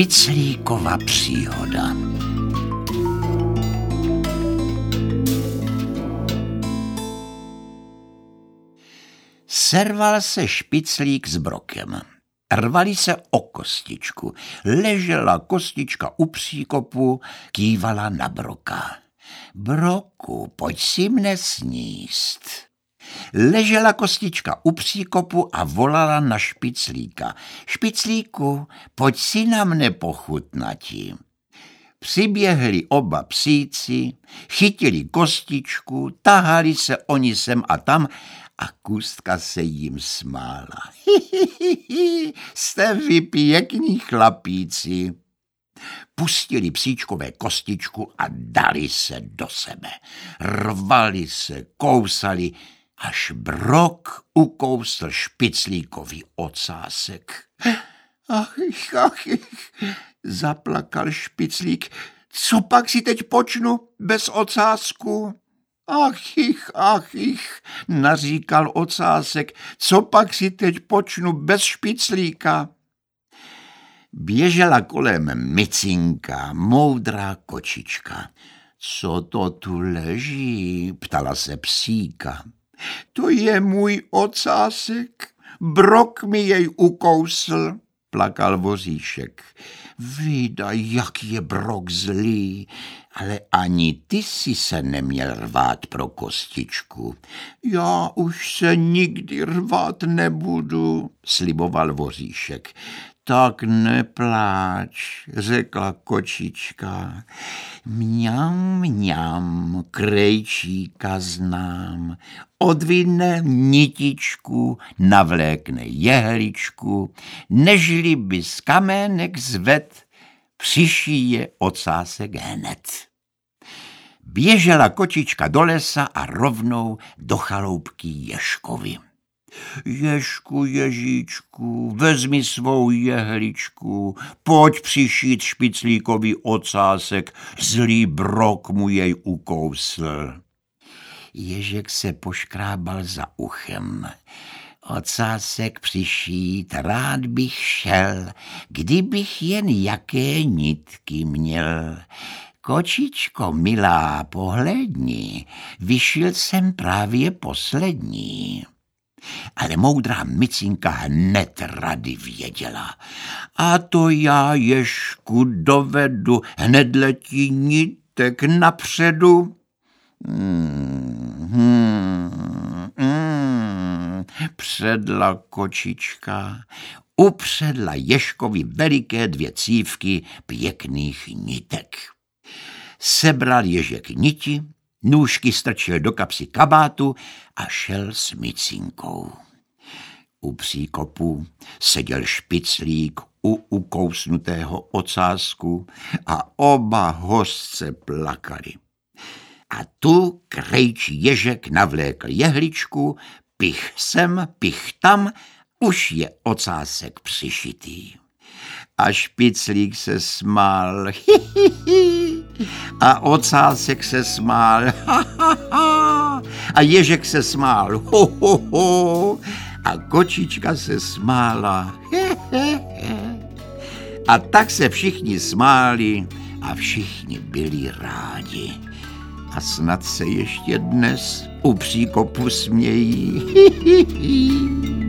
Špiclíkova příhoda. Serval se špiclík s brokem. Rvali se o kostičku. Ležela kostička u příkopu, kývala na broka. Broku, pojď si mne sníst. Ležela kostička u příkopu a volala na špiclíka. Špiclíku, pojď si na mne pochutnati. Přiběhli oba psíci, chytili kostičku, tahali se oni sem a tam a kustka se jim smála. Jste vy pěkní chlapíci. Pustili psíčkové kostičku a dali se do sebe. Rvali se, kousali, až brok ukousl špiclíkový ocásek. Ach, ach, zaplakal špiclík. Co pak si teď počnu bez ocásku? Ach ich, ach ich, naříkal ocásek, co pak si teď počnu bez špiclíka? Běžela kolem micinka, moudrá kočička. Co to tu leží? ptala se psíka. To je můj ocásek, brok mi jej ukousl, plakal vozíšek. Vída, jak je brok zlý, ale ani ty si se neměl rvát pro kostičku. Já už se nikdy rvát nebudu, sliboval vozíšek. Tak nepláč, řekla kočička. Mňam, mňam, krejčíka znám. Odvine nitičku, navlékne jehličku, nežli by z kamének zved, přišije ocásek hned. Běžela kočička do lesa a rovnou do chaloupky Ješkovi. Ježku, Ježíčku, vezmi svou jehličku, pojď přišít špiclíkový ocásek, zlý brok mu jej ukousl. Ježek se poškrábal za uchem. Ocásek přišít, rád bych šel, kdybych jen jaké nitky měl. Kočičko, milá, pohledni, vyšil jsem právě poslední. Ale moudrá micinka hned rady věděla. A to já ješku dovedu, hned letí nitek napředu. Hmm, hmm, hmm, předla kočička, upředla Ješkovi veliké dvě cívky pěkných nitek. Sebral Ježek niti, Nůžky strčil do kapsy kabátu a šel s micinkou. U příkopu seděl špiclík u ukousnutého ocásku a oba hostce plakali. A tu krejčí ježek navlékl jehličku, pich sem, pich tam, už je ocásek přišitý. A špiclík se smál. Hi, hi, hi. A ocásek se smál. Ha, ha, ha. A ježek se smál. Ho, ho, ho. A kočička se smála. He, he, he. A tak se všichni smáli a všichni byli rádi. A snad se ještě dnes u příkopu smějí. Hi, hi, hi.